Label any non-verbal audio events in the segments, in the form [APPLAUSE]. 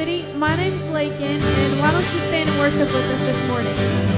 City. My name's Lakin, and why don't you stand and worship with us this morning?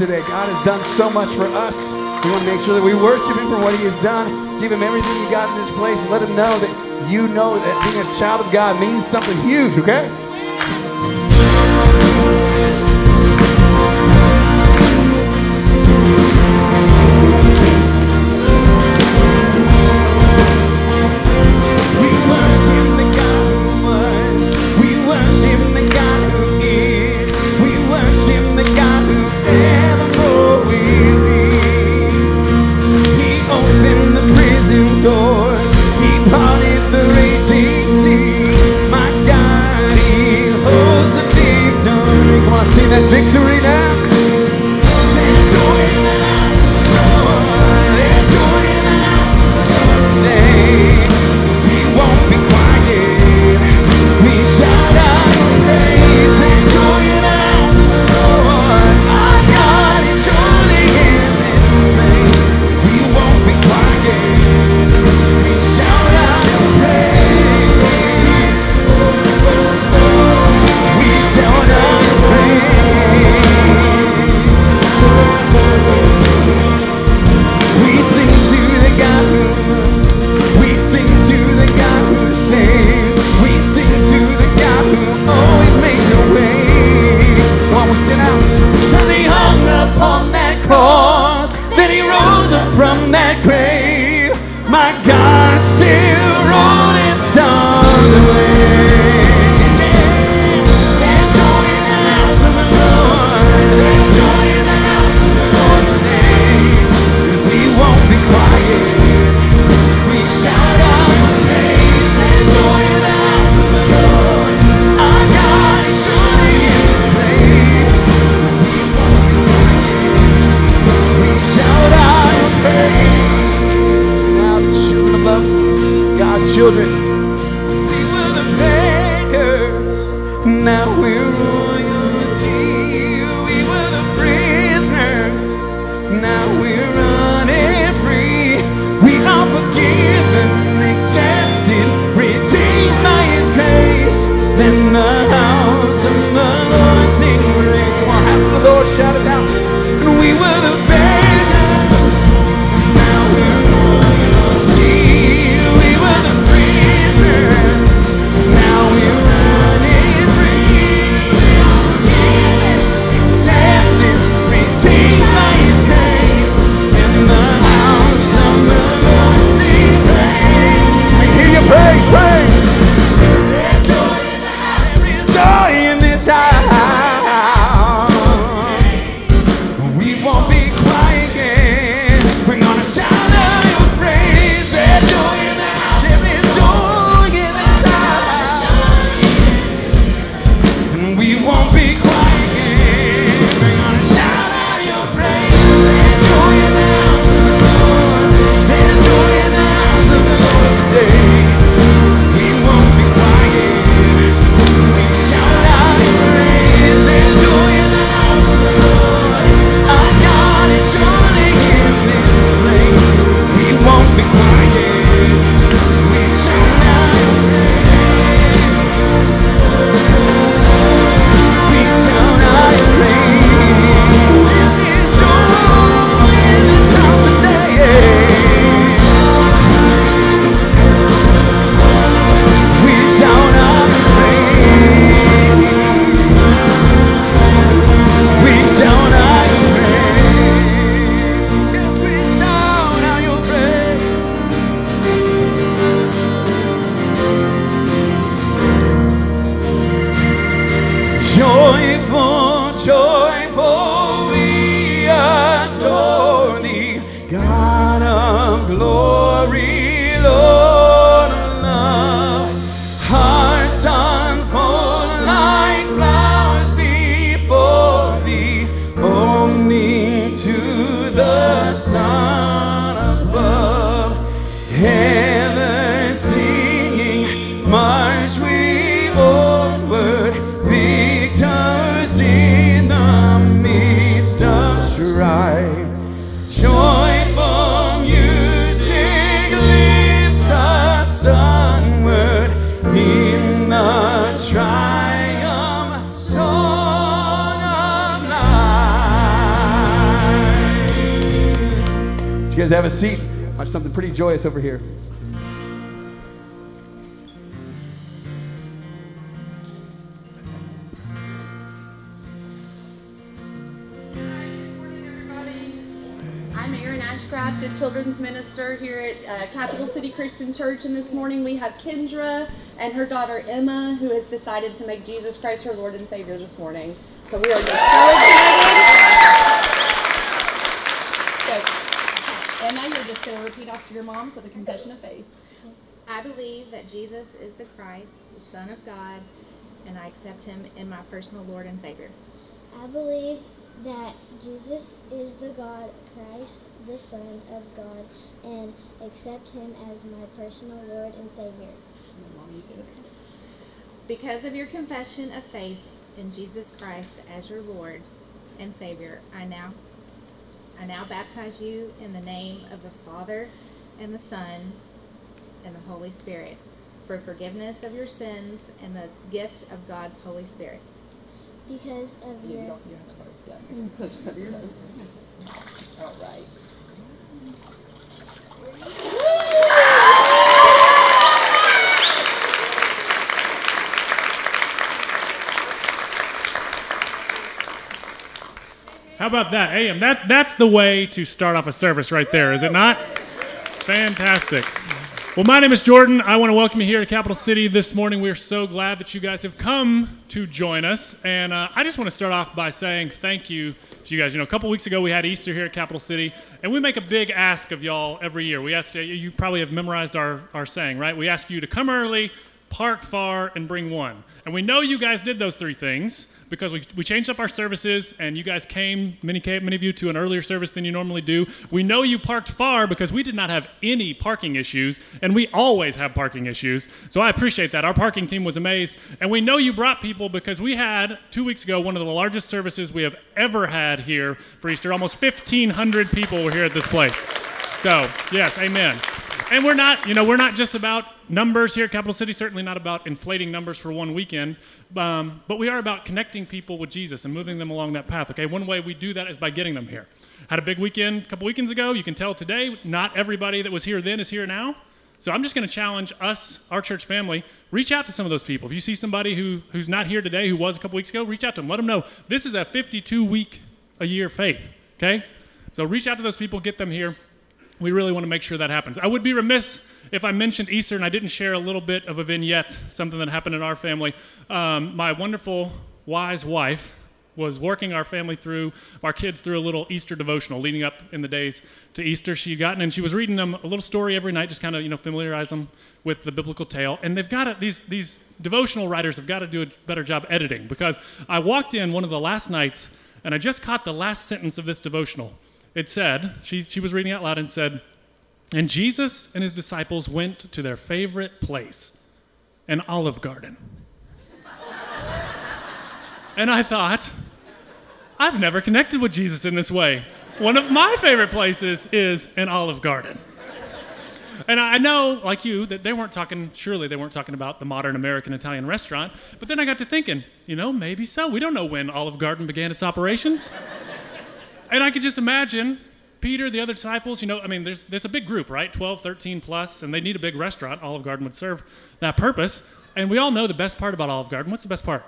today. God has done so much for us. We want to make sure that we worship Him for what He has done. Give Him everything you got in this place. Let Him know that you know that being a child of God means something huge, okay? 对 have a seat. Watch something pretty joyous over here. Ashcraft, the children's minister here at uh, Capital City Christian Church. And this morning we have Kendra and her daughter Emma, who has decided to make Jesus Christ her Lord and Savior this morning. So we are just so or repeat after your mom for the confession of faith. I believe that Jesus is the Christ, the Son of God, and I accept him in my personal Lord and Savior. I believe that Jesus is the God, Christ, the Son of God, and accept him as my personal Lord and Savior. Because of your confession of faith in Jesus Christ as your Lord and Savior, I now I now baptize you in the name of the Father and the Son and the Holy Spirit for forgiveness of your sins and the gift of God's Holy Spirit. Because of your. Don't, you don't have to your nose. All right. How about that? AM, that, that's the way to start off a service right there, is it not? Fantastic. Well, my name is Jordan. I want to welcome you here to Capital City this morning. We're so glad that you guys have come to join us. And uh, I just want to start off by saying thank you to you guys. You know, a couple weeks ago we had Easter here at Capital City, and we make a big ask of y'all every year. We ask you, you probably have memorized our, our saying, right? We ask you to come early, park far, and bring one. And we know you guys did those three things because we, we changed up our services and you guys came many, many of you to an earlier service than you normally do. We know you parked far because we did not have any parking issues and we always have parking issues. So I appreciate that. Our parking team was amazed. And we know you brought people because we had two weeks ago one of the largest services we have ever had here for Easter. Almost 1,500 people were here at this place. So, yes, amen. And we're not, you know, we're not just about numbers here at Capital City, certainly not about inflating numbers for one weekend, um, but we are about connecting people with Jesus and moving them along that path, okay? One way we do that is by getting them here. Had a big weekend a couple weekends ago. You can tell today, not everybody that was here then is here now. So I'm just going to challenge us, our church family, reach out to some of those people. If you see somebody who, who's not here today, who was a couple weeks ago, reach out to them. Let them know this is a 52 week a year faith, okay? So reach out to those people, get them here we really want to make sure that happens. I would be remiss if I mentioned Easter and I didn't share a little bit of a vignette, something that happened in our family. Um, my wonderful, wise wife was working our family through, our kids through a little Easter devotional leading up in the days to Easter. She gotten and she was reading them a little story every night, just kind of you know familiarize them with the biblical tale. And they've got to, these these devotional writers have got to do a better job editing because I walked in one of the last nights and I just caught the last sentence of this devotional it said, she, she was reading out loud and said, And Jesus and his disciples went to their favorite place, an olive garden. and I thought, I've never connected with Jesus in this way. One of my favorite places is an olive garden. And I know, like you, that they weren't talking, surely they weren't talking about the modern American Italian restaurant. But then I got to thinking, you know, maybe so. We don't know when Olive Garden began its operations and I could just imagine Peter, the other disciples, you know, I mean, there's, there's a big group, right? 12, 13 plus, and they need a big restaurant. Olive Garden would serve that purpose. And we all know the best part about Olive Garden. What's the best part?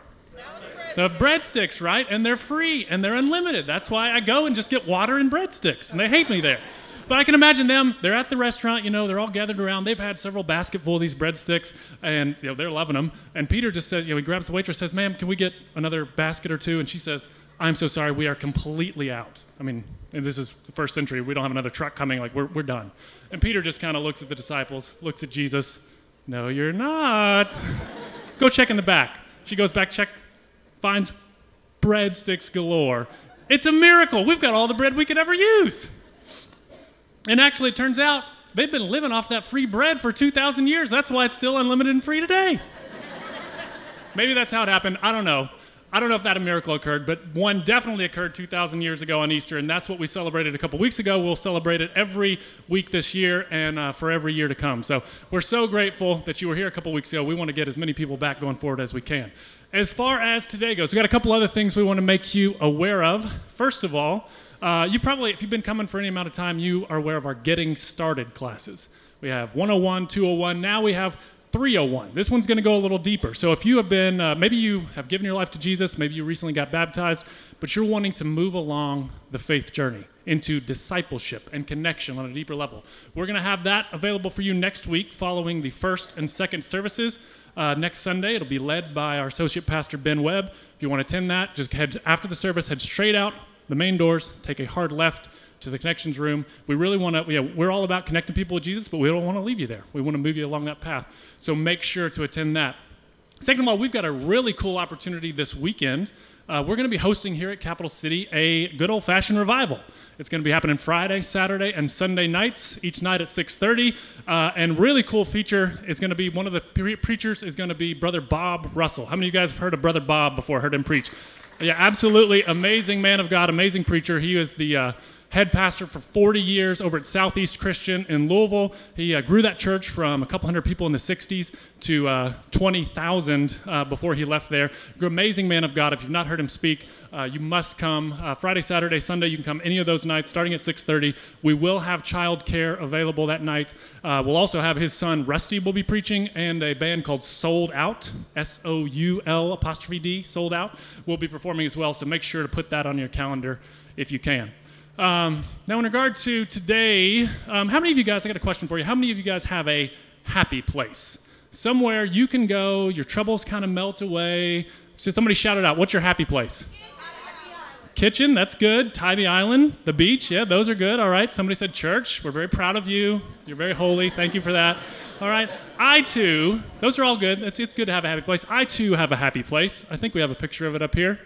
The breadsticks, right? And they're free and they're unlimited. That's why I go and just get water and breadsticks, and they hate me there. But I can imagine them, they're at the restaurant, you know, they're all gathered around. They've had several basketful of these breadsticks, and you know, they're loving them. And Peter just says, you know, he grabs the waitress, says, ma'am, can we get another basket or two? And she says, I'm so sorry, we are completely out. I mean, and this is the first century, we don't have another truck coming, like, we're, we're done. And Peter just kind of looks at the disciples, looks at Jesus. No, you're not. [LAUGHS] Go check in the back. She goes back, check, finds breadsticks galore. It's a miracle. We've got all the bread we could ever use. And actually, it turns out they've been living off that free bread for 2,000 years. That's why it's still unlimited and free today. [LAUGHS] Maybe that's how it happened. I don't know. I don't know if that a miracle occurred, but one definitely occurred 2,000 years ago on Easter, and that's what we celebrated a couple weeks ago. We'll celebrate it every week this year and uh, for every year to come. So we're so grateful that you were here a couple weeks ago. We want to get as many people back going forward as we can. As far as today goes, we got a couple other things we want to make you aware of. First of all, uh, you probably, if you've been coming for any amount of time, you are aware of our Getting Started classes. We have 101, 201. Now we have 301. This one's going to go a little deeper. So if you have been, uh, maybe you have given your life to Jesus, maybe you recently got baptized, but you're wanting to move along the faith journey into discipleship and connection on a deeper level. We're going to have that available for you next week following the first and second services. Uh, next Sunday, it'll be led by our associate pastor Ben Webb. If you want to attend that, just head after the service, head straight out the main doors, take a hard left to the connections room. We really want to, we're all about connecting people with Jesus, but we don't want to leave you there. We want to move you along that path. So make sure to attend that. Second of all, we've got a really cool opportunity this weekend. Uh, we're going to be hosting here at Capital City a good old-fashioned revival. It's going to be happening Friday, Saturday, and Sunday nights, each night at 6:30. Uh, and really cool feature is going to be one of the pre- preachers is going to be Brother Bob Russell. How many of you guys have heard of Brother Bob before? Heard him preach? Yeah, absolutely amazing man of God, amazing preacher. He is the uh, head pastor for 40 years over at Southeast Christian in Louisville. He uh, grew that church from a couple hundred people in the 60s to uh, 20,000 uh, before he left there. Amazing man of God. If you've not heard him speak, uh, you must come uh, Friday, Saturday, Sunday. You can come any of those nights, starting at 6:30. We will have child care available that night. Uh, we'll also have his son Rusty will be preaching, and a band called Soul'd Out, S-O-U-L apostrophe D, Soul'd Out, will be performing as well. So make sure to put that on your calendar if you can. Um, now, in regard to today, um, how many of you guys, I got a question for you. How many of you guys have a happy place? Somewhere you can go, your troubles kind of melt away. So somebody shout it out. What's your happy place? Kitchen, that's good. Tybee Island, the beach, yeah, those are good. All right. Somebody said church. We're very proud of you. You're very holy. Thank you for that. All right. I too, those are all good. It's, it's good to have a happy place. I too have a happy place. I think we have a picture of it up here.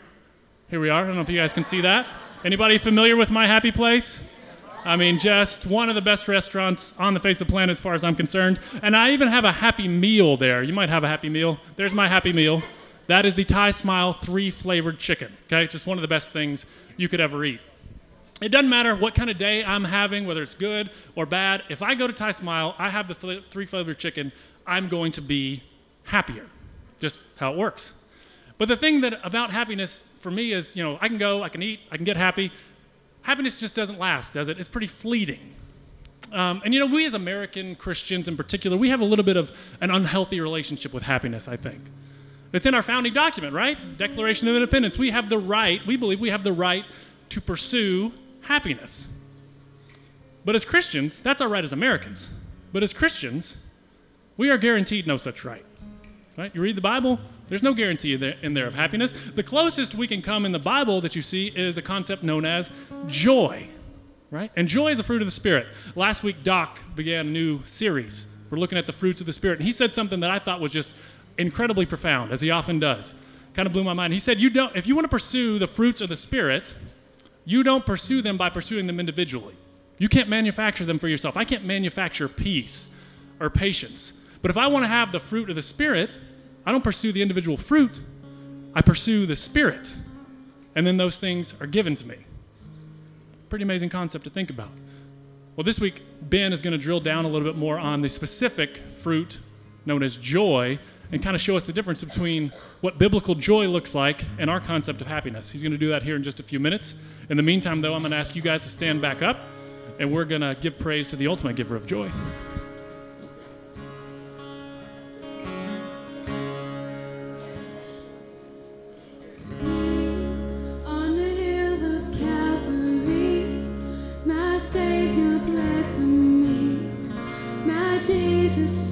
Here we are. I don't know if you guys can see that. Anybody familiar with my happy place? I mean, just one of the best restaurants on the face of the planet as far as I'm concerned. And I even have a happy meal there. You might have a happy meal. There's my happy meal. That is the Thai Smile three flavored chicken. Okay, just one of the best things you could ever eat. It doesn't matter what kind of day I'm having, whether it's good or bad. If I go to Thai Smile, I have the three flavored chicken, I'm going to be happier. Just how it works. But the thing that about happiness for me is, you know, I can go, I can eat, I can get happy. Happiness just doesn't last, does it? It's pretty fleeting. Um, and you know, we as American Christians in particular, we have a little bit of an unhealthy relationship with happiness, I think. It's in our founding document, right? Declaration of Independence. We have the right, we believe we have the right to pursue happiness. But as Christians, that's our right as Americans. But as Christians, we are guaranteed no such right. Right? You read the Bible, there's no guarantee in there, of happiness. The closest we can come in the Bible that you see is a concept known as joy. Right? And joy is a fruit of the Spirit. Last week, Doc began a new series. We're looking at the fruits of the Spirit. And he said something that I thought was just incredibly profound, as he often does. Kind of blew my mind. He said, you don't, if you want to pursue the fruits of the Spirit, you don't pursue them by pursuing them individually. You can't manufacture them for yourself. I can't manufacture peace or patience. But if I want to have the fruit of the Spirit, I don't pursue the individual fruit, I pursue the Spirit. And then those things are given to me. Pretty amazing concept to think about. Well, this week, Ben is going to drill down a little bit more on the specific fruit known as joy and kind of show us the difference between what biblical joy looks like and our concept of happiness. He's going to do that here in just a few minutes. In the meantime, though, I'm going to ask you guys to stand back up and we're going to give praise to the ultimate giver of joy. Jesus set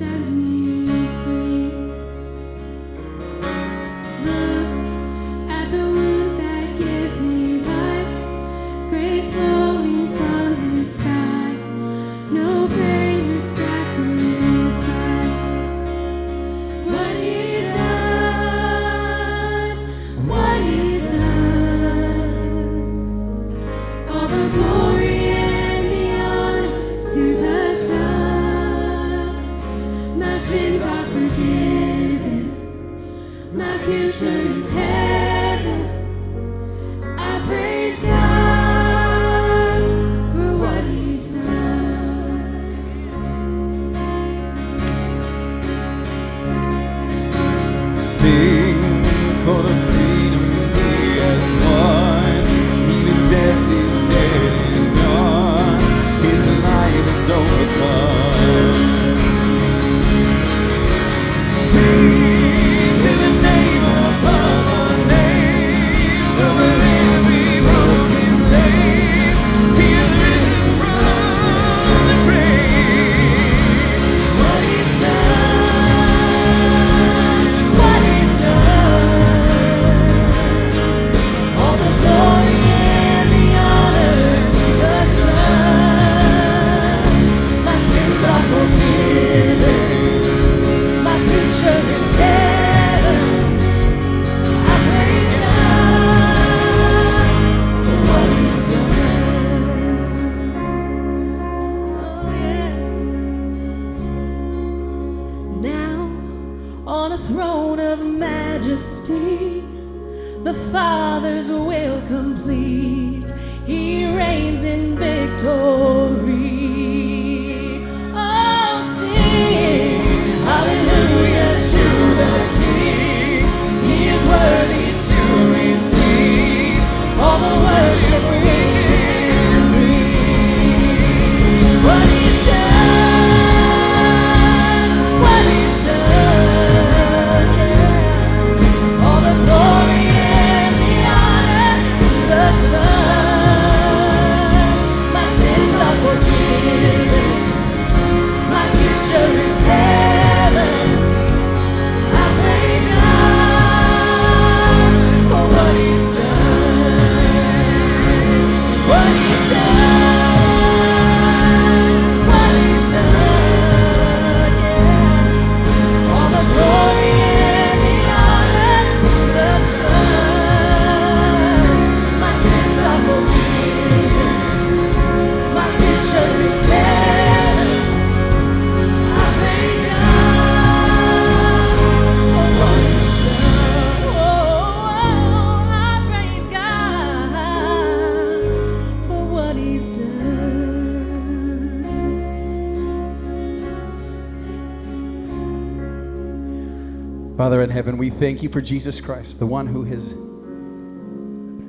we thank you for Jesus Christ, the one who has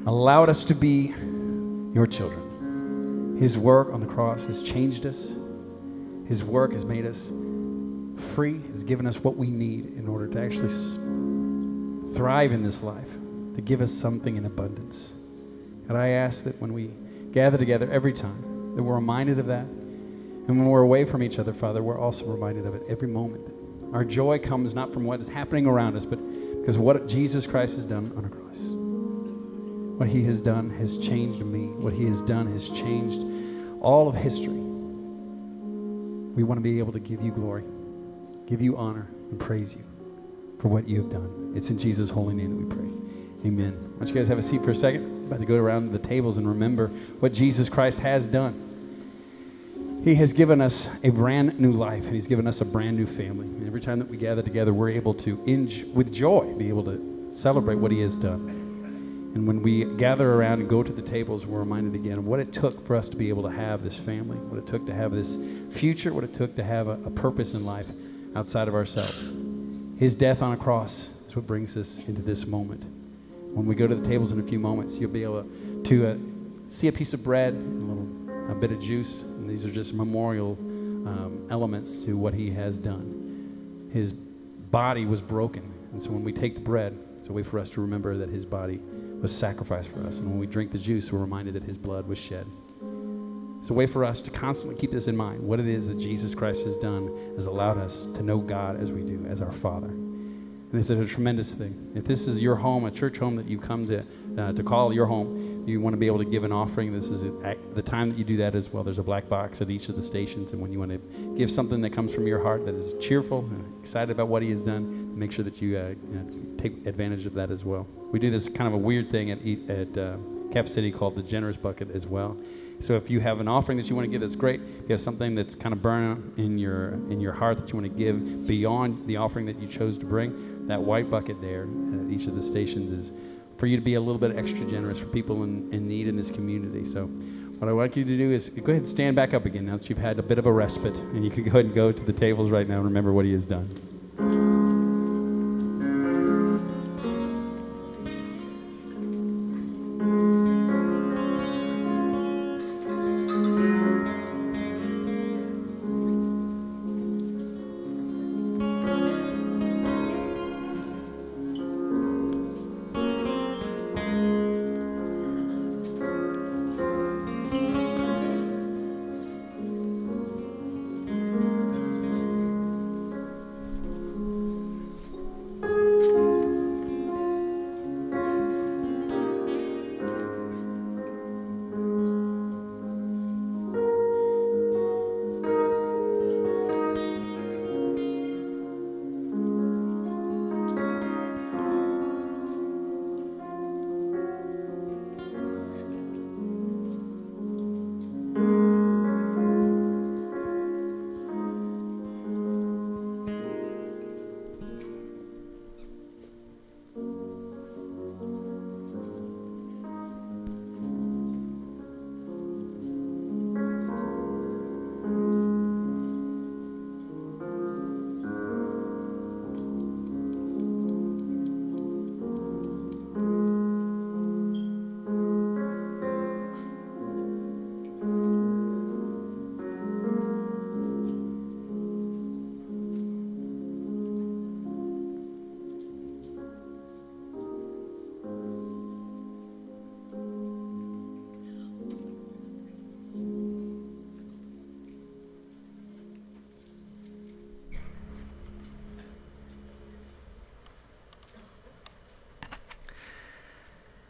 allowed us to be your children. His work on the cross has changed us. His work has made us free, has given us what we need in order to actually thrive in this life, to give us something in abundance. And I ask that when we gather together every time, that we're reminded of that. And when we're away from each other, Father, we're also reminded of it every moment. Our joy comes not from what is happening around us, but because of what Jesus Christ has done on a cross. What he has done has changed me. What he has done has changed all of history. We want to be able to give you glory, give you honor, and praise you for what you have done. It's in Jesus' holy name that we pray. Amen. Why don't you guys have a seat for a second? about to go around the tables and remember what Jesus Christ has done. He has given us a brand new life, and He's given us a brand new family. And every time that we gather together, we're able to, in, with joy, be able to celebrate what He has done. And when we gather around and go to the tables, we're reminded again of what it took for us to be able to have this family, what it took to have this future, what it took to have a, a purpose in life outside of ourselves. His death on a cross is what brings us into this moment. When we go to the tables in a few moments, you'll be able to uh, see a piece of bread, a, little, a bit of juice, and these are just memorial um, elements to what he has done. His body was broken, and so when we take the bread, it's a way for us to remember that his body was sacrificed for us. And when we drink the juice, we're reminded that his blood was shed. It's a way for us to constantly keep this in mind. What it is that Jesus Christ has done has allowed us to know God as we do, as our Father. And it's a tremendous thing. If this is your home, a church home that you come to, uh, to call your home, you want to be able to give an offering. This is the time that you do that as well. There's a black box at each of the stations. And when you want to give something that comes from your heart that is cheerful and excited about what He has done, make sure that you, uh, take advantage of that as well. We do this kind of a weird thing at, at uh, Cap City called the Generous Bucket as well. So if you have an offering that you want to give, that's great. If you have something that's kind of burning in your in your heart that you want to give beyond the offering that you chose to bring, that white bucket there at each of the stations is for you to be a little bit extra generous for people in, in need in this community. So what I want you to do is go ahead and stand back up again now that you've had a bit of a respite, and you can go ahead and go to the tables right now and remember what he has done.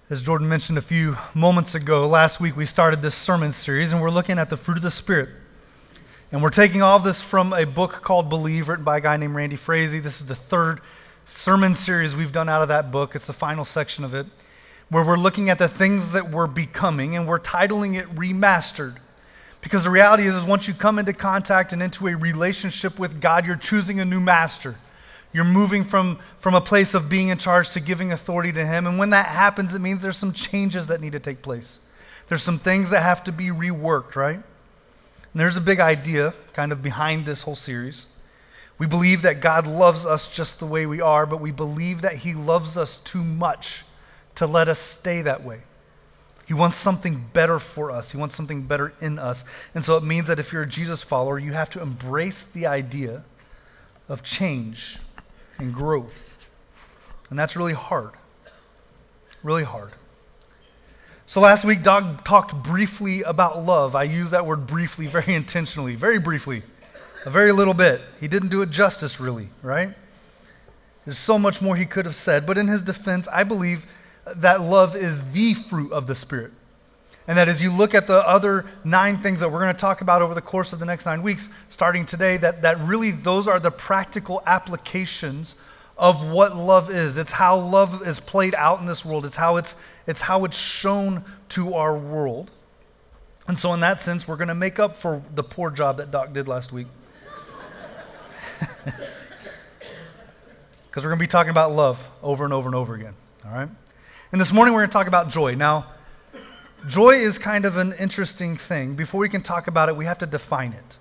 As Jordan mentioned a few moments ago, last week we started this sermon series and we're looking at the fruit of the Spirit. And we're taking all this from a book called Believe, written by a guy named Randy Frazee. This is the third sermon series we've done out of that book. It's the final section of it, where we're looking at the things that we're becoming and we're titling it Remastered. Because the reality is, is once you come into contact and into a relationship with God, you're choosing a new master. You're moving from, from a place of being in charge to giving authority to Him. And when that happens, it means there's some changes that need to take place. There's some things that have to be reworked, right? And there's a big idea kind of behind this whole series. We believe that God loves us just the way we are, but we believe that He loves us too much to let us stay that way. He wants something better for us. He wants something better in us. And so it means that if you're a Jesus follower, you have to embrace the idea of change and growth. And that's really hard. Really hard. So last week, Doug talked briefly about love. I use that word briefly very intentionally, very briefly, a very little bit. He didn't do it justice, really, right? There's so much more he could have said. But in his defense, I believe that love is the fruit of the Spirit. And that as you look at the other nine things that we're going to talk about over the course of the next nine weeks, starting today, that, that really those are the practical applications of what love is. It's how love is played out in this world, it's how it's, it's, how it's shown to our world. And so, in that sense, we're going to make up for the poor job that Doc did last week. [LAUGHS] Because we're going to be talking about love over and over and over again. All right? And this morning we're going to talk about joy. Now, joy is kind of an interesting thing. Before we can talk about it, we have to define it.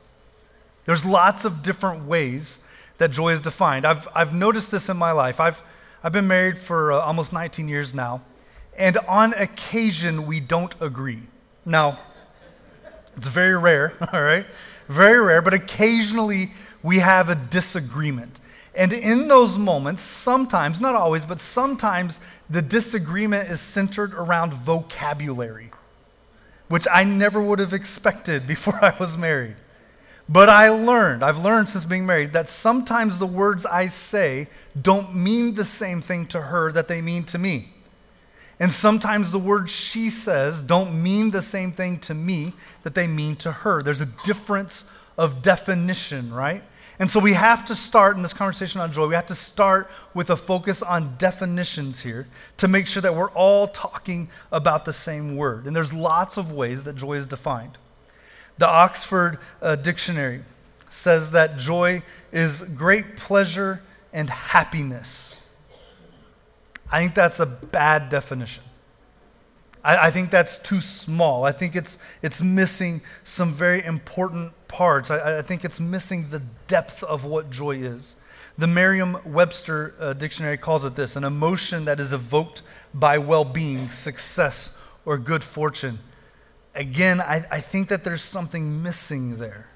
There's lots of different ways that joy is defined. I've, I've noticed this in my life. I've, I've been married for uh, almost 19 years now, and on occasion we don't agree. Now, it's very rare, [LAUGHS] all right? Very rare, but occasionally we have a disagreement. And in those moments, sometimes, not always, but sometimes the disagreement is centered around vocabulary, which I never would have expected [LAUGHS] before I was married. But I learned, I've learned since being married, that sometimes the words I say don't mean the same thing to her that they mean to me. And sometimes the words she says don't mean the same thing to me that they mean to her. There's a difference of definition, right? And so we have to start in this conversation on joy, we have to start with a focus on definitions here to make sure that we're all talking about the same word. And there's lots of ways that joy is defined. The Oxford uh, Dictionary says that joy is great pleasure and happiness. I think that's a bad definition. I, I think that's too small. I think it's, it's missing some very important parts. I, I think it's missing the depth of what joy is. The Merriam Webster uh, dictionary calls it this an emotion that is evoked by well being, success, or good fortune. Again, I, I think that there's something missing there.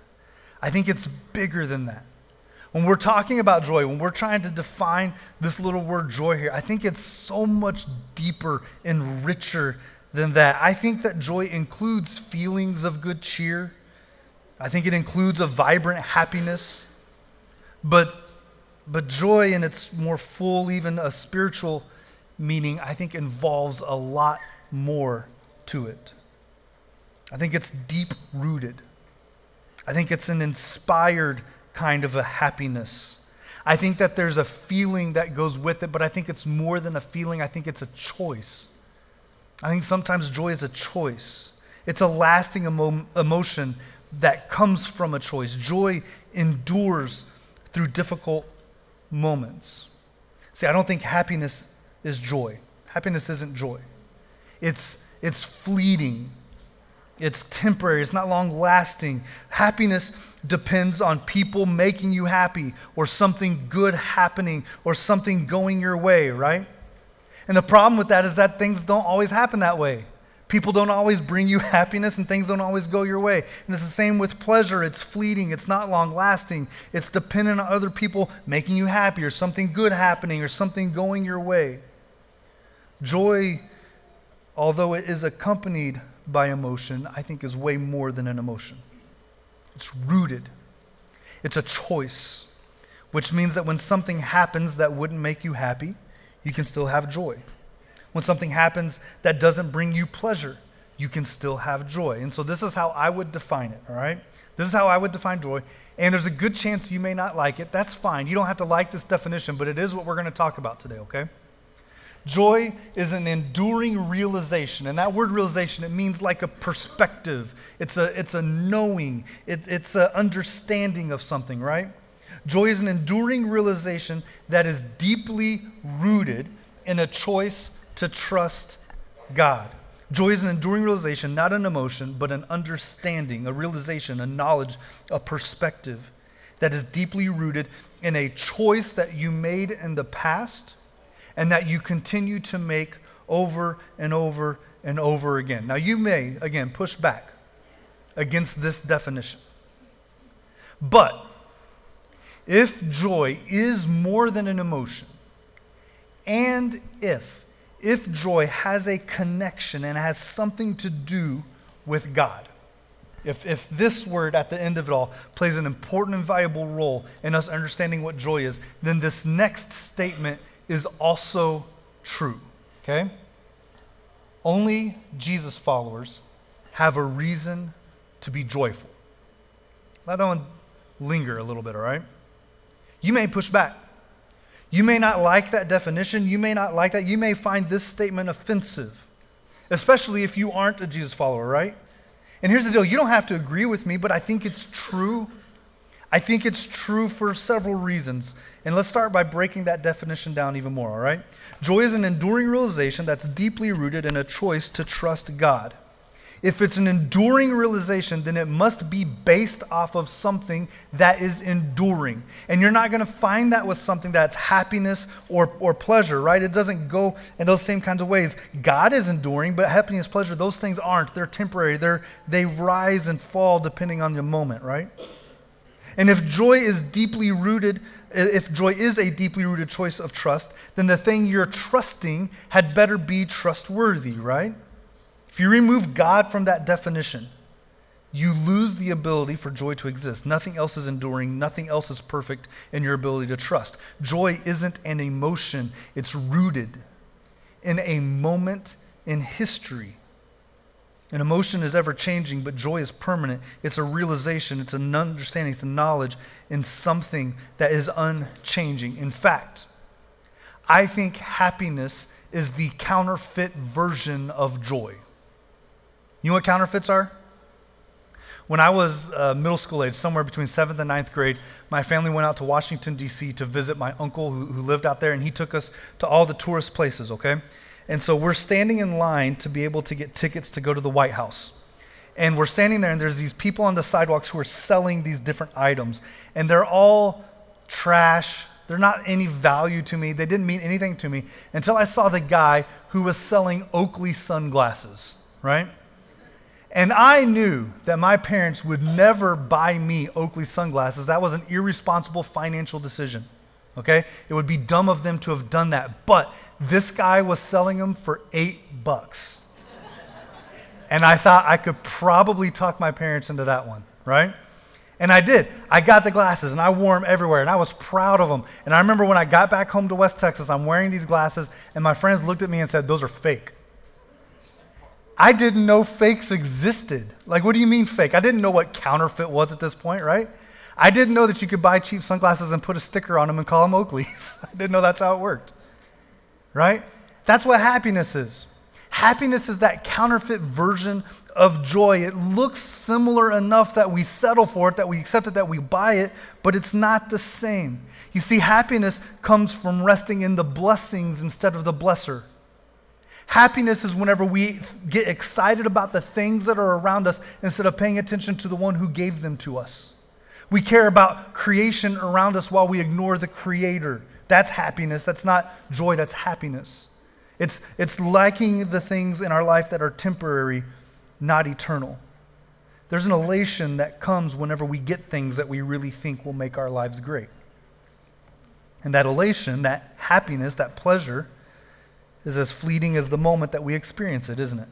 I think it's bigger than that. When we're talking about joy, when we're trying to define this little word joy here, I think it's so much deeper and richer than that. I think that joy includes feelings of good cheer. I think it includes a vibrant happiness. But, but joy in its more full, even a spiritual meaning, I think involves a lot more to it. I think it's deep rooted. I think it's an inspired kind of a happiness. I think that there's a feeling that goes with it, but I think it's more than a feeling. I think it's a choice. I think sometimes joy is a choice, it's a lasting emo- emotion that comes from a choice. Joy endures through difficult moments. See, I don't think happiness is joy. Happiness isn't joy. It's, it's fleeting. It's temporary. It's not long lasting. Happiness depends on people making you happy or something good happening or something going your way, right? And the problem with that is that things don't always happen that way. People don't always bring you [LAUGHS] happiness and things don't always go your way. And it's the same with pleasure. It's fleeting, it's not long lasting. It's dependent on other people making you happy or something good happening or something going your way. Joy, although it is accompanied by emotion, I think is way more than an emotion. It's rooted, it's a choice, which means that when something happens that wouldn't make you happy, you can still have joy. When something happens that doesn't bring you pleasure, you can still have joy. And so this is how I would define it, all right? This is how I would define joy. And there's a good chance you may not like it. That's fine. You don't have to like this definition, but it is what we're going to talk about today, okay? Joy is an enduring realization. And that word realization, it means like a perspective. It's a, it's a knowing. It, it's an understanding of something, right? Joy is an enduring realization that is deeply rooted in a choice to trust God. Joy is an enduring realization, not an emotion, but an understanding, a realization, a knowledge, a perspective that is deeply rooted in a choice that you made in the past and that you continue to make over and over and over again. Now, you may, again, push back against this definition. But if joy is more than an emotion, and if if joy has a connection and has something to do with God, if, if this word at the end of it all plays an important and valuable role in us understanding what joy is, then this next statement is also true. Okay? Only Jesus followers have a reason to be joyful. Let that one linger a little bit, all right? You may push back. You may not like that definition. You may not like that. You may find this statement offensive, especially if you aren't a Jesus follower, right? And here's the deal you don't have to agree with me, but I think it's true. I think it's true for several reasons. And let's start by breaking that definition down even more, all right? Joy is an enduring realization that's deeply rooted in a choice to trust God. If it's an enduring realization, then it must be based off of something that is enduring. And you're not going to find that with something that's happiness or, or pleasure, right? It doesn't go in those same kinds of ways. God is enduring, but happiness, pleasure, those things aren't. They're temporary. They're, they rise and fall depending on the moment, right? And if joy is deeply rooted, if joy is a deeply rooted choice of trust, then the thing you're trusting had better be trustworthy, right? If you remove God from that definition, you lose the ability for joy to exist. Nothing else is enduring, nothing else is perfect in your ability to trust. Joy isn't an emotion, it's rooted in a moment in history. An emotion is ever changing, but joy is permanent. It's a realization, it's an understanding, it's a knowledge in something that is unchanging. In fact, I think happiness is the counterfeit version of joy. You know what counterfeits are? When I was uh, middle school age, somewhere between seventh and ninth grade, my family went out to Washington, D.C. to visit my uncle who, who lived out there, and he took us to all the tourist places, okay? And so we're standing in line to be able to get tickets to go to the White House. And we're standing there, and there's these people on the sidewalks who are selling these different items. And they're all trash. They're not any value to me. They didn't mean anything to me until I saw the guy who was selling Oakley sunglasses, right? And I knew that my parents would never buy me Oakley sunglasses. That was an irresponsible financial decision. Okay? It would be dumb of them to have done that. But this guy was selling them for eight bucks. And I thought I could probably talk my parents into that one, right? And I did. I got the glasses and I wore them everywhere and I was proud of them. And I remember when I got back home to West Texas, I'm wearing these glasses and my friends looked at me and said, Those are fake. I didn't know fakes existed. Like, what do you mean fake? I didn't know what counterfeit was at this point, right? I didn't know that you could buy cheap sunglasses and put a sticker on them and call them Oakleys. [LAUGHS] I didn't know that's how it worked, right? That's what happiness is. Happiness is that counterfeit version of joy. It looks similar enough that we settle for it, that we accept it, that we buy it, but it's not the same. You see, happiness comes from resting in the blessings instead of the blesser. Happiness is whenever we get excited about the things that are around us instead of paying attention to the one who gave them to us. We care about creation around us while we ignore the creator. That's happiness. That's not joy, that's happiness. It's, it's liking the things in our life that are temporary, not eternal. There's an elation that comes whenever we get things that we really think will make our lives great. And that elation, that happiness, that pleasure, is as fleeting as the moment that we experience it, isn't it?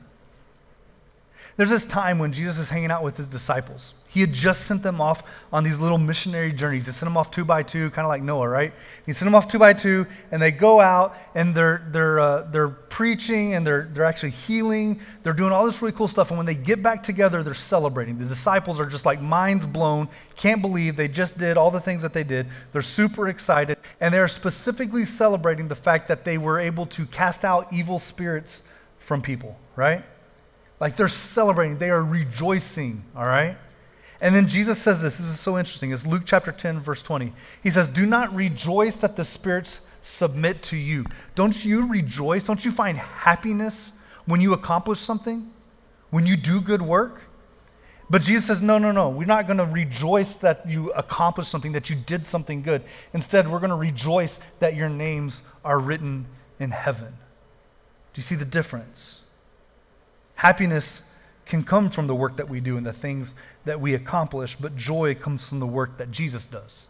There's this time when Jesus is hanging out with his disciples. He had just sent them off on these little missionary journeys. He sent them off two by two, kind of like Noah, right? He sent them off two by two, and they go out and they're, they're, uh, they're preaching and they're, they're actually healing. They're doing all this really cool stuff. And when they get back together, they're celebrating. The disciples are just like minds blown, can't believe they just did all the things that they did. They're super excited, and they're specifically celebrating the fact that they were able to cast out evil spirits from people, right? Like they're celebrating, they are rejoicing, all right? And then Jesus says this. This is so interesting. It's Luke chapter 10, verse 20. He says, Do not rejoice that the spirits submit to you. Don't you rejoice? Don't you find happiness when you accomplish something, when you do good work. But Jesus says, no, no, no. We're not going to rejoice that you accomplished something, that you did something good. Instead, we're going to rejoice that your names are written in heaven. Do you see the difference? Happiness can come from the work that we do and the things that we accomplish, but joy comes from the work that Jesus does.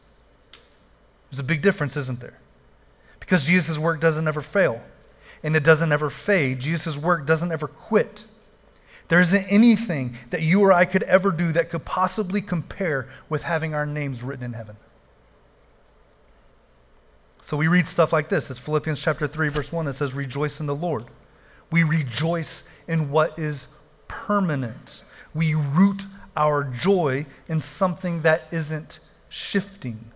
There's a big difference, isn't there? Because Jesus' work doesn't ever fail and it doesn't ever fade. Jesus' work doesn't ever quit. There isn't anything that you or I could ever do that could possibly compare with having our names written in heaven. So we read stuff like this. It's Philippians chapter 3, verse 1 that says, Rejoice in the Lord. We rejoice in what is permanent. We root our joy in something that isn't shifting.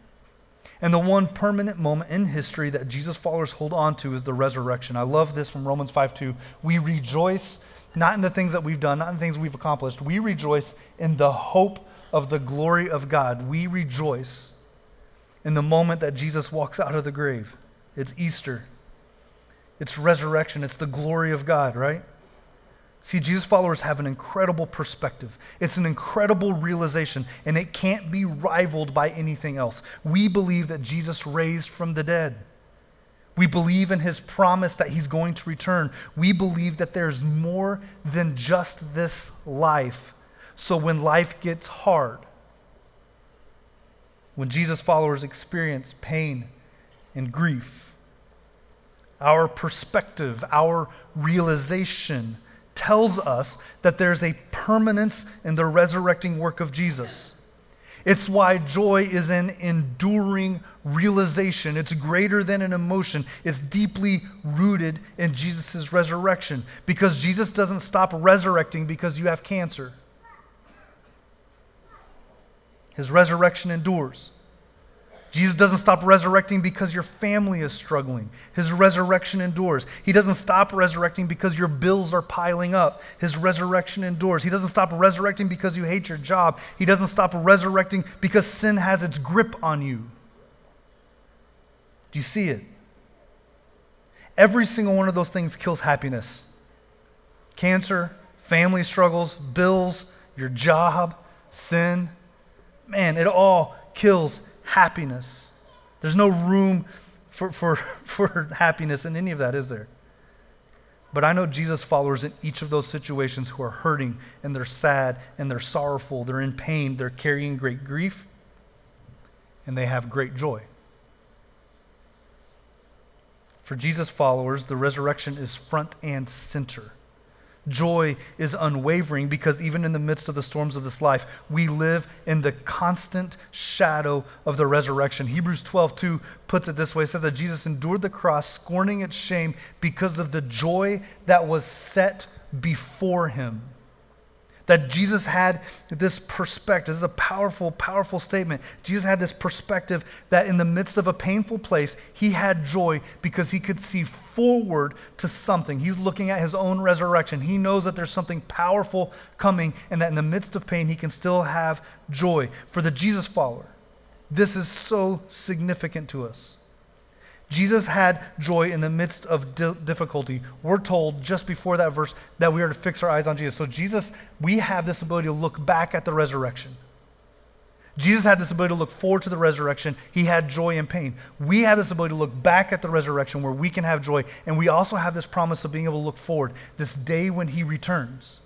And the one permanent moment in history that Jesus followers hold on to is the resurrection. I love this from Romans 5 2. We rejoice not in the things that we've done, not in the things we've accomplished. We rejoice in the hope of the glory of God. We rejoice in the moment that Jesus walks out of the grave. It's Easter, it's resurrection, it's the glory of God, right? See, Jesus followers have an incredible perspective. It's an incredible realization, and it can't be rivaled by anything else. We believe that Jesus raised from the dead. We believe in his promise that he's going to return. We believe that there's more than just this life. So when life gets hard, when Jesus followers experience pain and grief, our perspective, our realization, tells us that there's a permanence in the resurrecting work of Jesus. It's why joy is an enduring realization. It's greater than an emotion. It's deeply rooted in Jesus' resurrection because Jesus doesn't stop resurrecting because you have cancer. His resurrection endures. Jesus doesn't stop resurrecting because your family is struggling. His resurrection endures. He doesn't stop resurrecting because your bills are piling up. His resurrection endures. He doesn't stop resurrecting because you hate your job. He doesn't stop resurrecting because sin has its grip on you. Do you see it? Every single one of those things kills happiness cancer, family struggles, bills, your job, sin. Man, it all kills happiness. There's no room for, for, [LAUGHS] for happiness in any of that, is there? But I know Jesus followers in each of those situations who are hurting and they're sad and they're sorrowful, they're in pain, they're carrying great grief, and they have great joy. For Jesus followers, the resurrection is front and center. Joy is unwavering because even in the midst of the storms of this life, we live in the constant shadow of the resurrection. Hebrews 12, 2 puts it this way it says that Jesus endured the cross, scorning its shame because of the joy that was set before him. That Jesus had this perspective. This is a powerful, powerful statement. Jesus had this perspective that in the midst of a painful place, he had joy because he could see forward to something. He's looking at his own resurrection. He knows that there's something powerful coming, and that in the midst of pain, he can still have joy. For the Jesus follower, this is so significant to us. Jesus had joy in the midst of di- difficulty. We're told just before that verse that we are to fix our eyes on Jesus. So, Jesus, we have this ability to look back at the resurrection. Jesus had this ability to look forward to the resurrection. He had joy in pain. We have this ability to look back at the resurrection where we can have joy. And we also have this promise of being able to look forward, this day when He returns.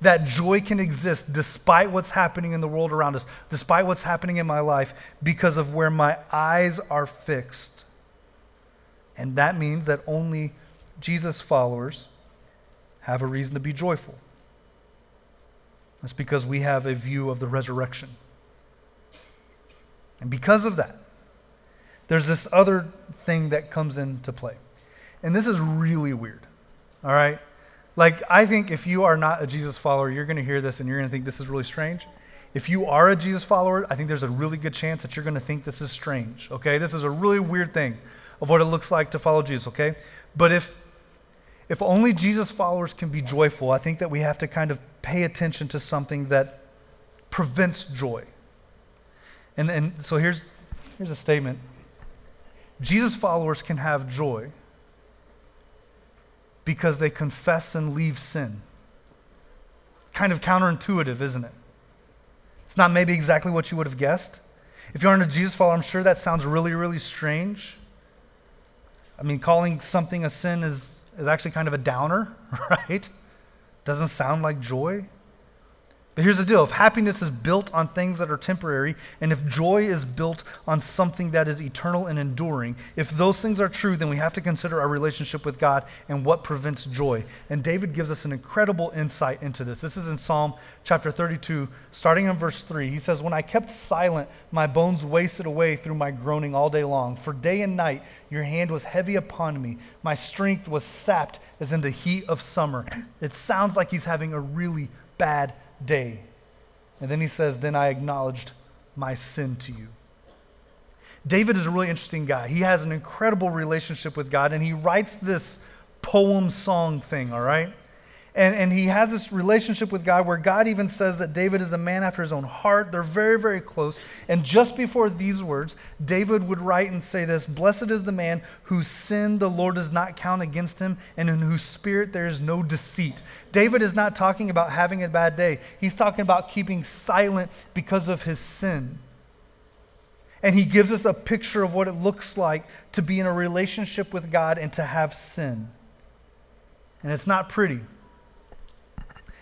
That joy can exist despite what's happening in the world around us, despite what's happening in my life, because of where my eyes are fixed and that means that only Jesus followers have a reason to be joyful. That's because we have a view of the resurrection. And because of that, there's this other thing that comes into play. And this is really weird. All right? Like, I think if you are not a Jesus follower, you're going to hear this and you're going to think this is really strange. If you are a Jesus follower, I think there's a really good chance that you're going to think this is strange. Okay? This is a really weird thing of what it looks like to follow Jesus, okay? But if if only Jesus followers can be joyful, I think that we have to kind of pay attention to something that prevents joy. And and so here's here's a statement. Jesus followers can have joy because they confess and leave sin. Kind of counterintuitive, isn't it? It's not maybe exactly what you would have guessed. If you aren't a Jesus follower, I'm sure that sounds really, really strange. I mean, calling something a sin is, is actually kind of a downer, [LAUGHS] right? Doesn't sound like joy. But here's the deal if happiness is built on things that are temporary, and if joy is built on something that is eternal and enduring, if those things are true, then we have to consider our relationship with God and what prevents joy. And David gives us an incredible insight into this. This is in Psalm chapter 32, starting in verse 3. He says, When I kept silent, my bones wasted away through my groaning all day long. For day and night your hand was heavy upon me. My strength was sapped as in the heat of summer. It sounds like he's having a really bad day. And then he says, Then I acknowledged my sin to you. David is a really interesting guy. He has an incredible relationship with God, and he writes this poem song thing, all right? And, and he has this relationship with God where God even says that David is a man after his own heart. They're very, very close. And just before these words, David would write and say this Blessed is the man whose sin the Lord does not count against him, and in whose spirit there is no deceit. David is not talking about having a bad day, he's talking about keeping silent because of his sin. And he gives us a picture of what it looks like to be in a relationship with God and to have sin. And it's not pretty.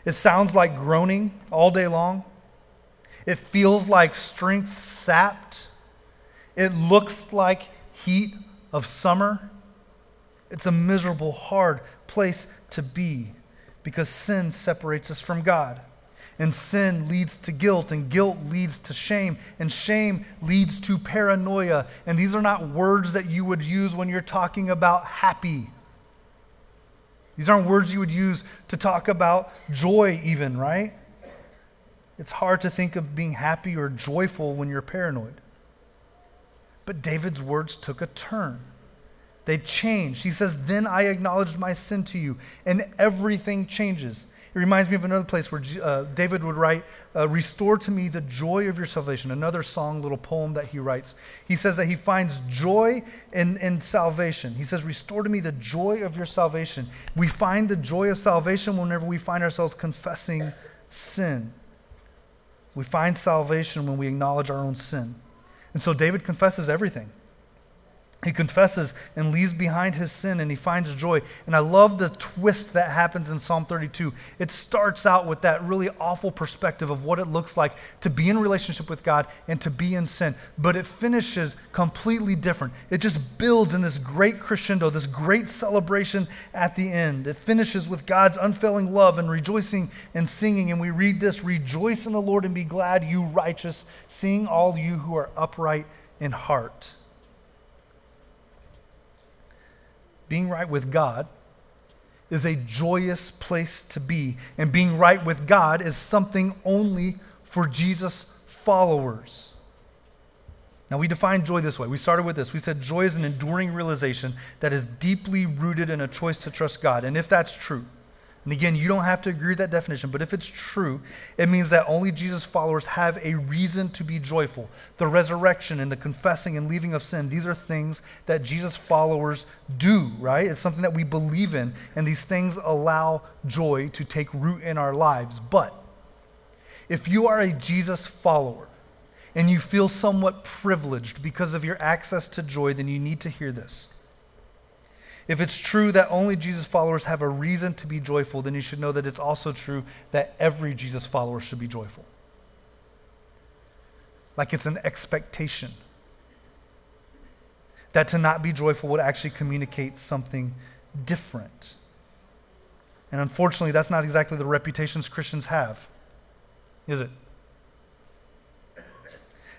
It sounds like groaning all day long. It feels like strength sapped. It looks like heat of summer. It's a miserable, hard place to be because sin separates us from God. And sin leads to guilt, and guilt leads to shame, and shame leads to paranoia. And these are not words that you would use when you're talking about happy. These aren't words you would use to talk about joy, even, right? It's hard to think of being happy or joyful when you're paranoid. But David's words took a turn. They changed. He says, Then I acknowledged my sin to you, and everything changes. It reminds me of another place where uh, David would write, uh, Restore to me the joy of your salvation. Another song, little poem that he writes. He says that he finds joy in, in salvation. He says, Restore to me the joy of your salvation. We find the joy of salvation whenever we find ourselves confessing sin. We find salvation when we acknowledge our own sin. And so David confesses everything. He confesses and leaves behind his sin and he finds joy. And I love the twist that happens in Psalm 32. It starts out with that really awful perspective of what it looks like to be in relationship with God and to be in sin. But it finishes completely different. It just builds in this great crescendo, this great celebration at the end. It finishes with God's unfailing love and rejoicing and singing. And we read this Rejoice in the Lord and be glad, you righteous. Sing all you who are upright in heart. Being right with God is a joyous place to be. And being right with God is something only for Jesus followers. Now, we define joy this way. We started with this. We said joy is an enduring realization that is deeply rooted in a choice to trust God. And if that's true, and again, you don't have to agree with that definition, but if it's true, it means that only Jesus followers have a reason to be joyful. The resurrection and the confessing and leaving of sin, these are things that Jesus followers do, right? It's something that we believe in, and these things allow joy to take root in our lives. But if you are a Jesus follower and you feel somewhat privileged because of your access to joy, then you need to hear this. If it's true that only Jesus followers have a reason to be joyful, then you should know that it's also true that every Jesus follower should be joyful. Like it's an expectation. That to not be joyful would actually communicate something different. And unfortunately, that's not exactly the reputations Christians have, is it?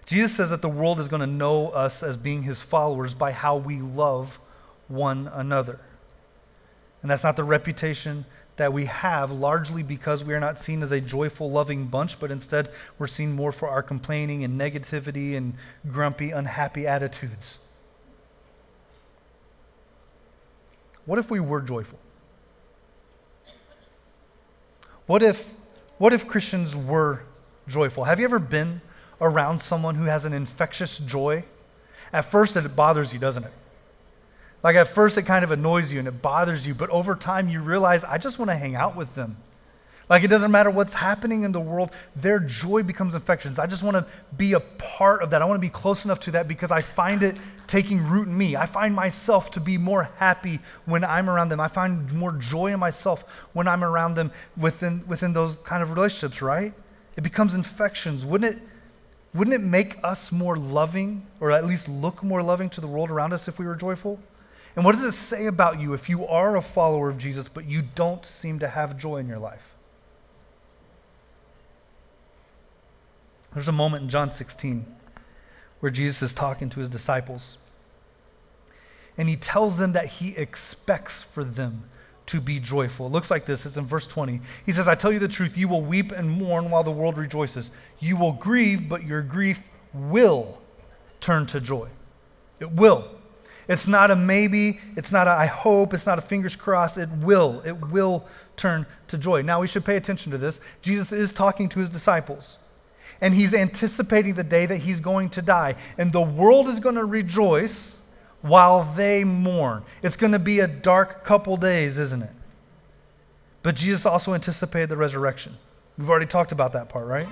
Jesus says that the world is going to know us as being his followers by how we love one another. And that's not the reputation that we have, largely because we are not seen as a joyful, loving bunch, but instead we're seen more for our complaining and negativity and grumpy, unhappy attitudes. What if we were joyful? What if, what if Christians were joyful? Have you ever been around someone who has an infectious joy? At first, it bothers you, doesn't it? Like at first, it kind of annoys you and it bothers you, but over time, you realize, I just want to hang out with them. Like it doesn't matter what's happening in the world, their joy becomes infections. I just want to be a part of that. I want to be close enough to that because I find it taking root in me. I find myself to be more happy when I'm around them. I find more joy in myself when I'm around them within, within those kind of relationships, right? It becomes infections. Wouldn't it, wouldn't it make us more loving, or at least look more loving to the world around us if we were joyful? And what does it say about you if you are a follower of Jesus, but you don't seem to have joy in your life? There's a moment in John 16 where Jesus is talking to his disciples. And he tells them that he expects for them to be joyful. It looks like this. It's in verse 20. He says, I tell you the truth, you will weep and mourn while the world rejoices. You will grieve, but your grief will turn to joy. It will. It's not a maybe, it's not a I hope, it's not a fingers crossed. It will. It will turn to joy. Now we should pay attention to this. Jesus is talking to his disciples and he's anticipating the day that he's going to die. And the world is going to rejoice while they mourn. It's going to be a dark couple days, isn't it? But Jesus also anticipated the resurrection. We've already talked about that part, right?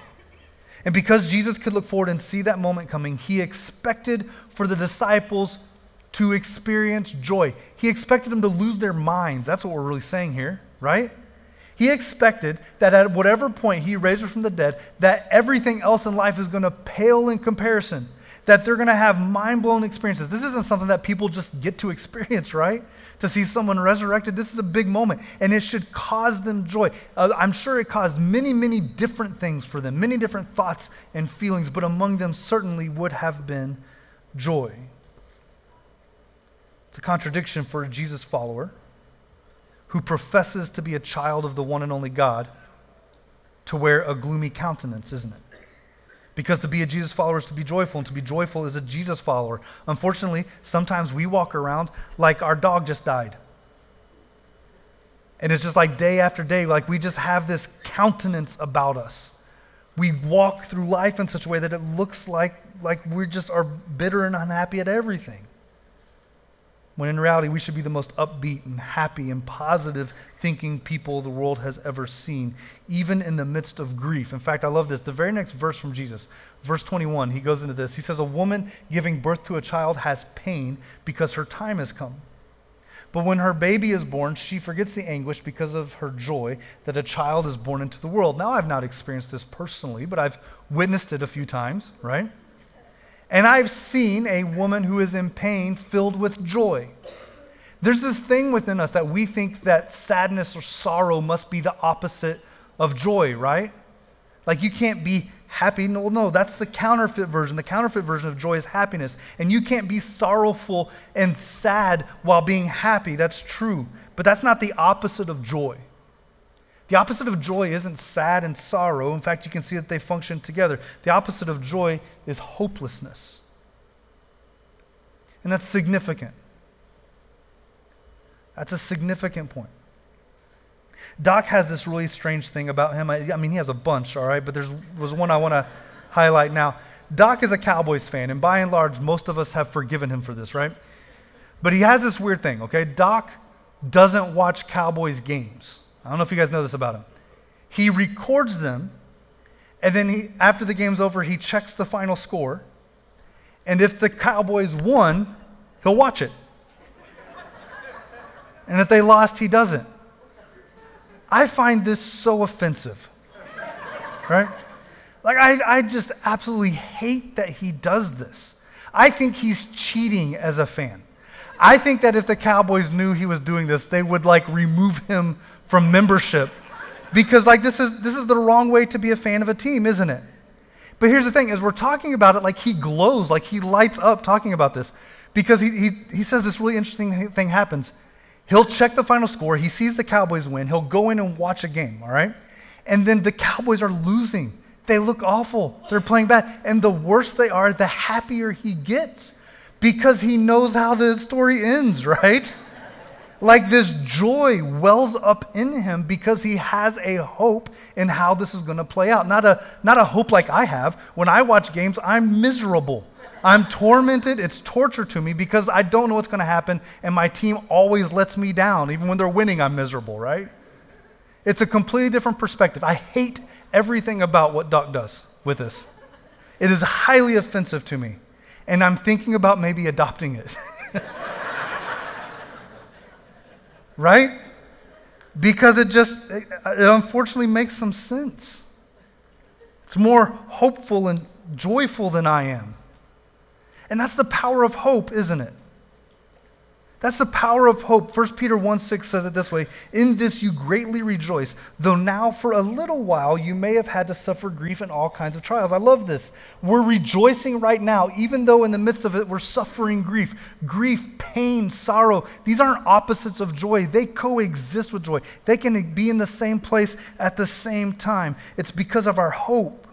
And because Jesus could look forward and see that moment coming, he expected for the disciples to experience joy. He expected them to lose their minds. That's what we're really saying here, right? He expected that at whatever point he raised her from the dead, that everything else in life is going to pale in comparison, that they're going to have mind blowing experiences. This isn't something that people just get to [LAUGHS] experience, right? To see someone resurrected, this is a big moment, and it should cause them joy. Uh, I'm sure it caused many, many different things for them, many different thoughts and feelings, but among them certainly would have been joy. It's a contradiction for a Jesus follower who professes to be a child of the one and only God to wear a gloomy countenance, isn't it? Because to be a Jesus follower is to be joyful, and to be joyful is a Jesus follower. Unfortunately, sometimes we walk around like our dog just died. And it's just like day after day, like we just have this countenance about us. We walk through life in such a way that it looks like, like we just are bitter and unhappy at everything when in reality we should be the most upbeat and happy and positive thinking people the world has ever seen, even in the midst of grief. In fact, I love this. The very next verse from Jesus, verse 21, he goes into this. He says, A woman giving birth to a child has pain because her time has come. But when her baby is born, she forgets the anguish because of her joy that a child is born into the world. Now, I've not experienced this personally, but I've witnessed it a few times, right? And I've seen a woman who is in pain filled with joy. There's this thing within us that we think that sadness or sorrow must be the opposite of joy, right? Like you can't be happy. No, no, that's the counterfeit version. The counterfeit version of joy is happiness. And you can't be sorrowful and sad while being happy. That's true. But that's not the opposite of joy. The opposite of joy isn't sad and sorrow. In fact, you can see that they function together. The opposite of joy is hopelessness. And that's significant. That's a significant point. Doc has this really strange thing about him. I, I mean, he has a bunch, all right, but there's was one I want to highlight now. Doc is a Cowboys fan, and by and large, most of us have forgiven him for this, right? But he has this weird thing, okay? Doc doesn't watch Cowboys games. I don't know if you guys know this about him. He records them, and then he, after the game's over, he checks the final score. And if the Cowboys won, he'll watch it. and if they lost, he doesn't. I find this so offensive. Right? Like, I, I just absolutely hate that he does this. I think he's cheating as a fan. I think that if the Cowboys knew he was doing this, they would like remove him from membership because like this is this is the wrong way to be a fan of a team, isn't it? But here's the thing: as we're talking about it, like he glows, like he lights up talking about this, because he he, he says this really interesting thing happens. He'll check the final score. He sees the Cowboys win. He'll go in and watch a game. All right, and then the Cowboys are losing. They look awful. They're playing bad, and the worse they are, the happier he gets, because he knows how the story ends. [LAUGHS] Right. Like this joy wells up in him because he has a hope in how this is going to play out. Not a, not a hope like I have. When I watch games, I'm miserable. I'm tormented. It's torture to me because I don't know what's going to happen, and my team always lets me down. Even when they're winning, I'm miserable, right? It's a completely different perspective. I hate everything about what Doc does with this. It is highly offensive to me, and I'm thinking about maybe adopting it. [LAUGHS] right? Because it just, it, unfortunately makes some sense. It's more hopeful and joyful than I am. And that's the power of hope, isn't it? That's the power of hope. 1 Peter 1 6 says it this way In this you greatly rejoice, though now for a little while you may have had to suffer grief and all kinds of trials. I love this. We're rejoicing right now, even though in the midst of it we're suffering grief. Grief, pain, sorrow, these aren't opposites of joy. They coexist with joy, they can be in the same place at the same time. It's because of our hope.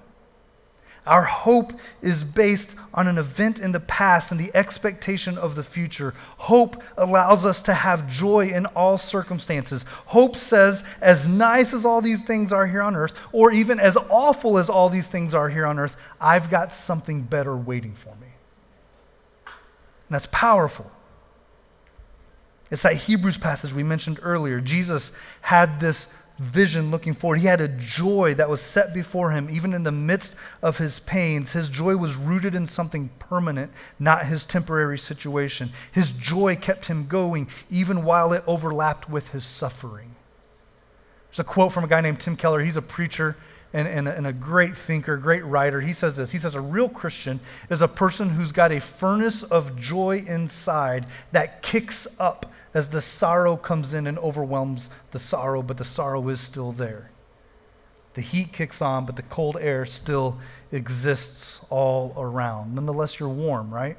Our hope is based on an event in the past and the expectation of the future. Hope allows us to have joy in all circumstances. Hope says, as nice as all these things are here on earth, or even as awful as all these things are here on earth, I've got something better waiting for me. And that's powerful. It's that Hebrews passage we mentioned earlier. Jesus had this vision looking forward. He had a joy that was set before him, even in the midst of his pains. His joy was rooted in something permanent, not his temporary situation. His joy kept him going, even while it overlapped with his suffering. There's a quote from a guy named Tim Keller. He's a preacher and, and, and a great thinker, great writer. He says this He says, A real Christian is a person who's got a furnace of joy inside that kicks up as the sorrow comes in and overwhelms the sorrow, but the sorrow is still there. The heat kicks on, but the cold air still exists all around. Nonetheless, you're warm, right?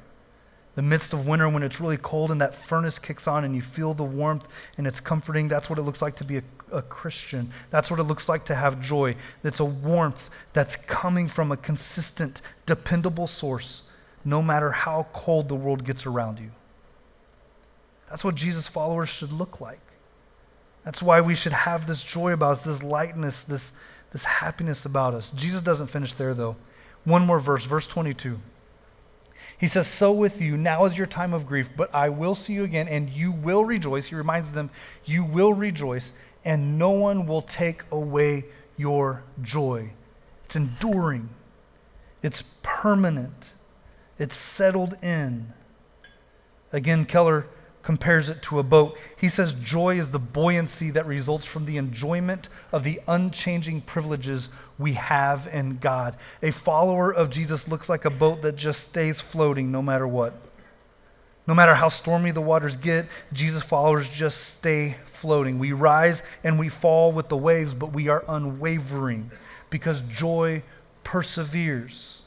The midst of winter, when it's really cold and that furnace kicks on and you feel the warmth and it's comforting, that's what it looks like to be a, a Christian. That's what it looks like to have joy. It's a warmth that's coming from a consistent, dependable source, no matter how cold the world gets around you. That's what Jesus' followers should look like. That's why we should have this joy about us, this lightness, this, this happiness about us. Jesus doesn't finish there, though. One more verse, verse 22. He says, So with you, now is your time of grief, but I will see you again, and you will rejoice. He reminds them, You will rejoice, and no one will take away your joy. It's enduring, it's permanent, it's settled in. Again, Keller compares it to a boat. He says joy is the buoyancy that results from the enjoyment of the unchanging privileges we have in God. A follower of Jesus looks like a boat that just stays floating no matter what. No matter how stormy the waters get, Jesus followers just stay floating. We rise and we fall with the waves, but we are unwavering because joy perseveres.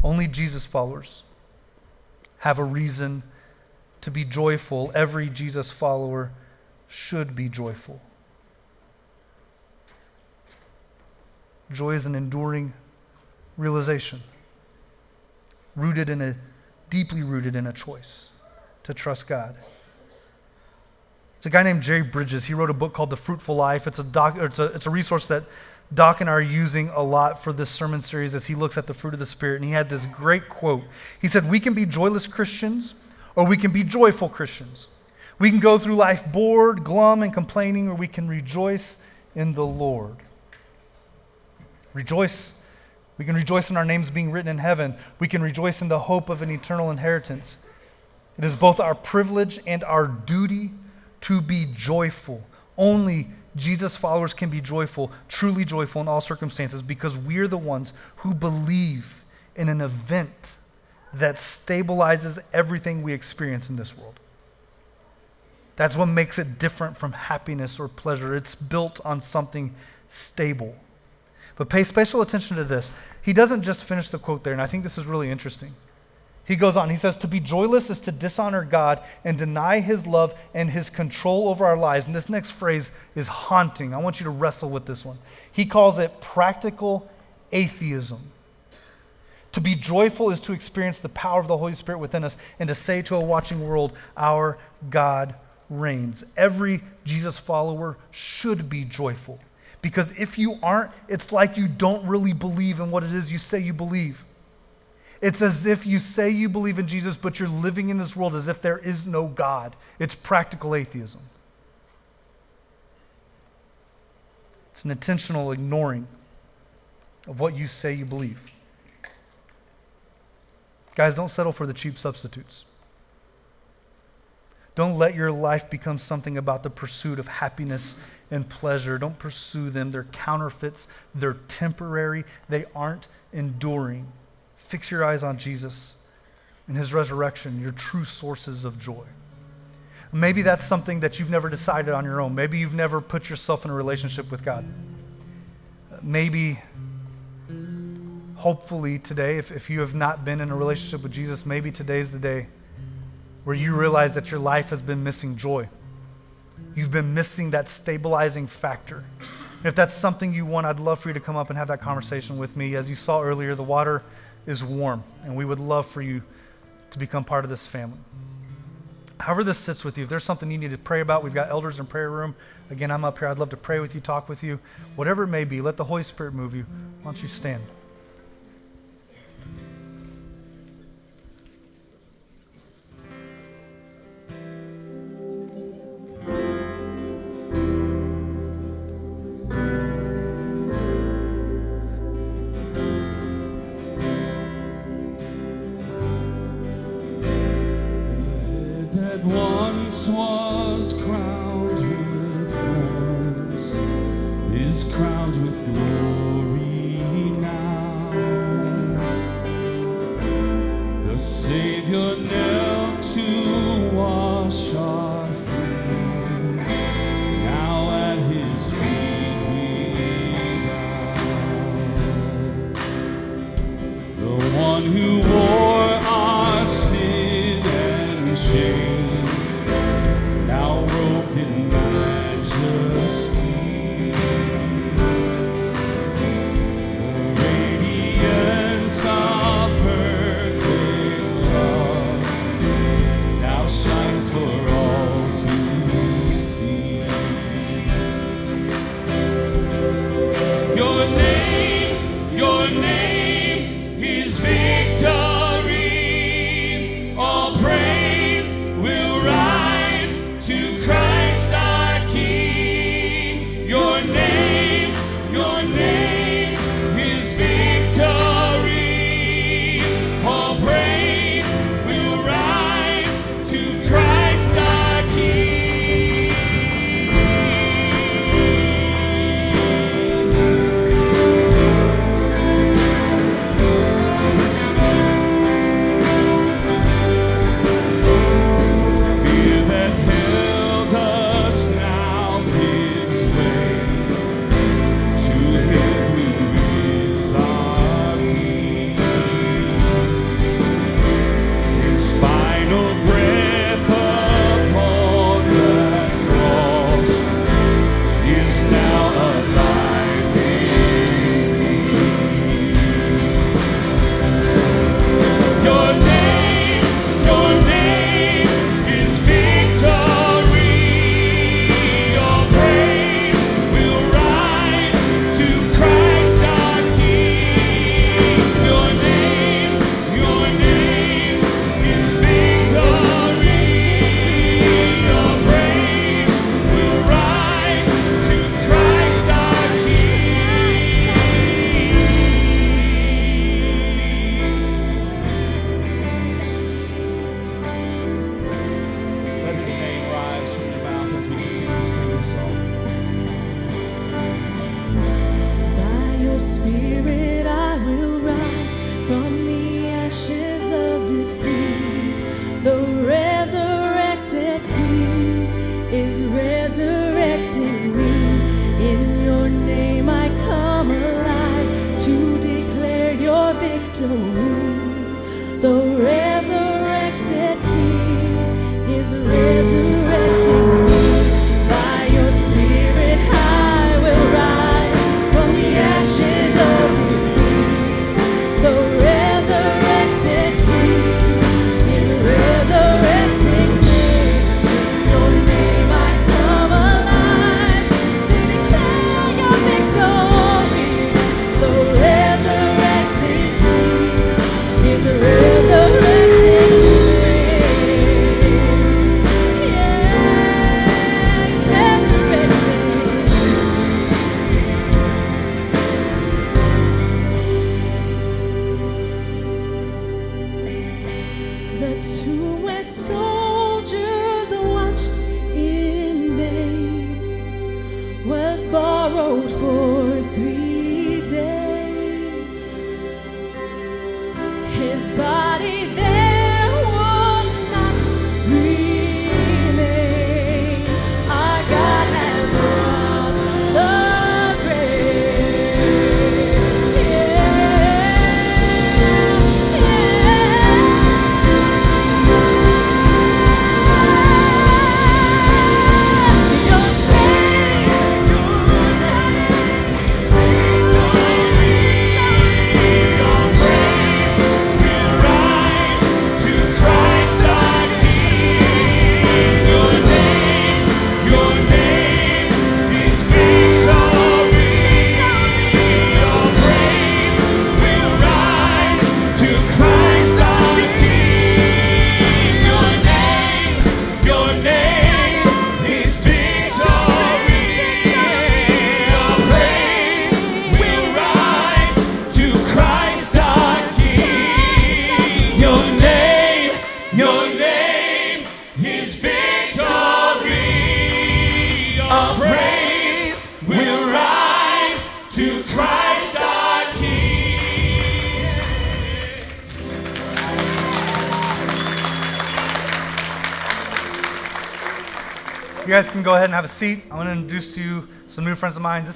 Only Jesus followers have a reason to be joyful. Every Jesus follower should be joyful. Joy is an enduring realization, rooted in a deeply rooted in a choice to trust God. There's a guy named Jerry Bridges. He wrote a book called The Fruitful Life. It's a, doc, it's a, it's a resource that Doc and I are using a lot for this sermon series as he looks at the fruit of the Spirit. And he had this great quote. He said, We can be joyless Christians or we can be joyful Christians. We can go through life bored, glum, and complaining, or we can rejoice in the Lord. Rejoice. We can rejoice in our names being written in heaven. We can rejoice in the hope of an eternal inheritance. It is both our privilege and our duty to be joyful. Only Jesus followers can be joyful, truly joyful in all circumstances, because we're the ones who believe in an event that stabilizes everything we experience in this world. That's what makes it different from happiness or pleasure. It's built on something stable. But pay special attention to this. He doesn't just finish the quote there, and I think this is really interesting. He goes on, he says, To be joyless is to dishonor God and deny his love and his control over our lives. And this next phrase is haunting. I want you to wrestle with this one. He calls it practical atheism. To be joyful is to experience the power of the Holy Spirit within us and to say to a watching world, Our God reigns. Every Jesus follower should be joyful. Because if you aren't, it's like you don't really believe in what it is you say you believe. It's as if you say you believe in Jesus, but you're living in this world as if there is no God. It's practical atheism. It's an intentional ignoring of what you say you believe. Guys, don't settle for the cheap substitutes. Don't let your life become something about the pursuit of happiness and pleasure. Don't pursue them. They're counterfeits, they're temporary, they aren't enduring. Fix your eyes on Jesus and his resurrection, your true sources of joy. Maybe that's something that you've never decided on your own. Maybe you've never put yourself in a relationship with God. Maybe, hopefully, today, if, if you have not been in a relationship with Jesus, maybe today's the day where you realize that your life has been missing joy. You've been missing that stabilizing factor. If that's something you want, I'd love for you to come up and have that conversation with me. As you saw earlier, the water is warm, and we would love for you to become part of this family. However, this sits with you, if there's something you need to pray about, we've got elders in prayer room. Again, I'm up here. I'd love to pray with you, talk with you. Whatever it may be, let the Holy Spirit move you. Why don't you stand?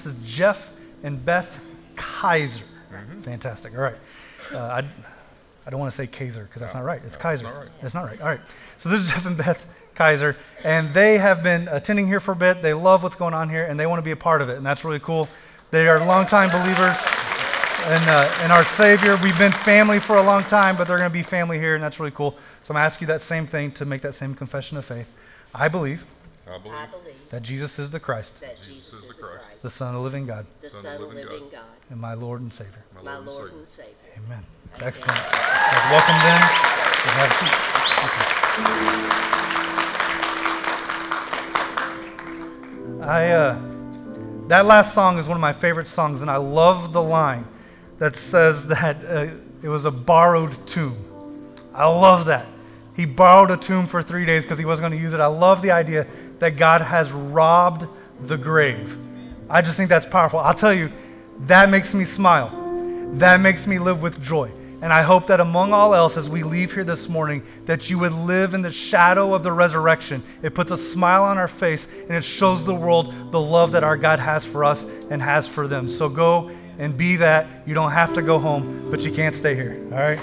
This is Jeff and Beth Kaiser. Fantastic. All right. Uh, I, I don't want to say Kaiser because that's not right. It's Kaiser. not right. It's not right. All right. So this is Jeff and Beth Kaiser, and they have been attending here for a bit. They love what's going on here, and they want to be a part of it, and that's really cool. They are longtime believers in, uh, in our Savior. We've been family for a long time, but they're going to be family here, and that's really cool. So I'm going to ask you that same thing to make that same confession of faith. I believe I believe I believe that Jesus is the Christ, that Jesus is the Son of the living God, the Son of the living God, and my Lord and Savior. my Lord and Savior. Amen. Excellent. Guys, welcome then. You have a seat. Thank. I uh, that last song is one of my favorite songs, and I love the line that says that uh, it was a borrowed tomb. I love that. He borrowed a tomb for three days because he wasn't going to use it. I love the idea that God has robbed the grave. I just think that's powerful. I'll tell you, that makes me smile. That makes me live with joy. And I hope that among all else, as we leave here this morning, that you would live in the shadow of the resurrection. It puts a smile on our face and it shows the world the love that our God has for us and has for them. So go and be that. You don't have to go home, but you can't stay here. All right?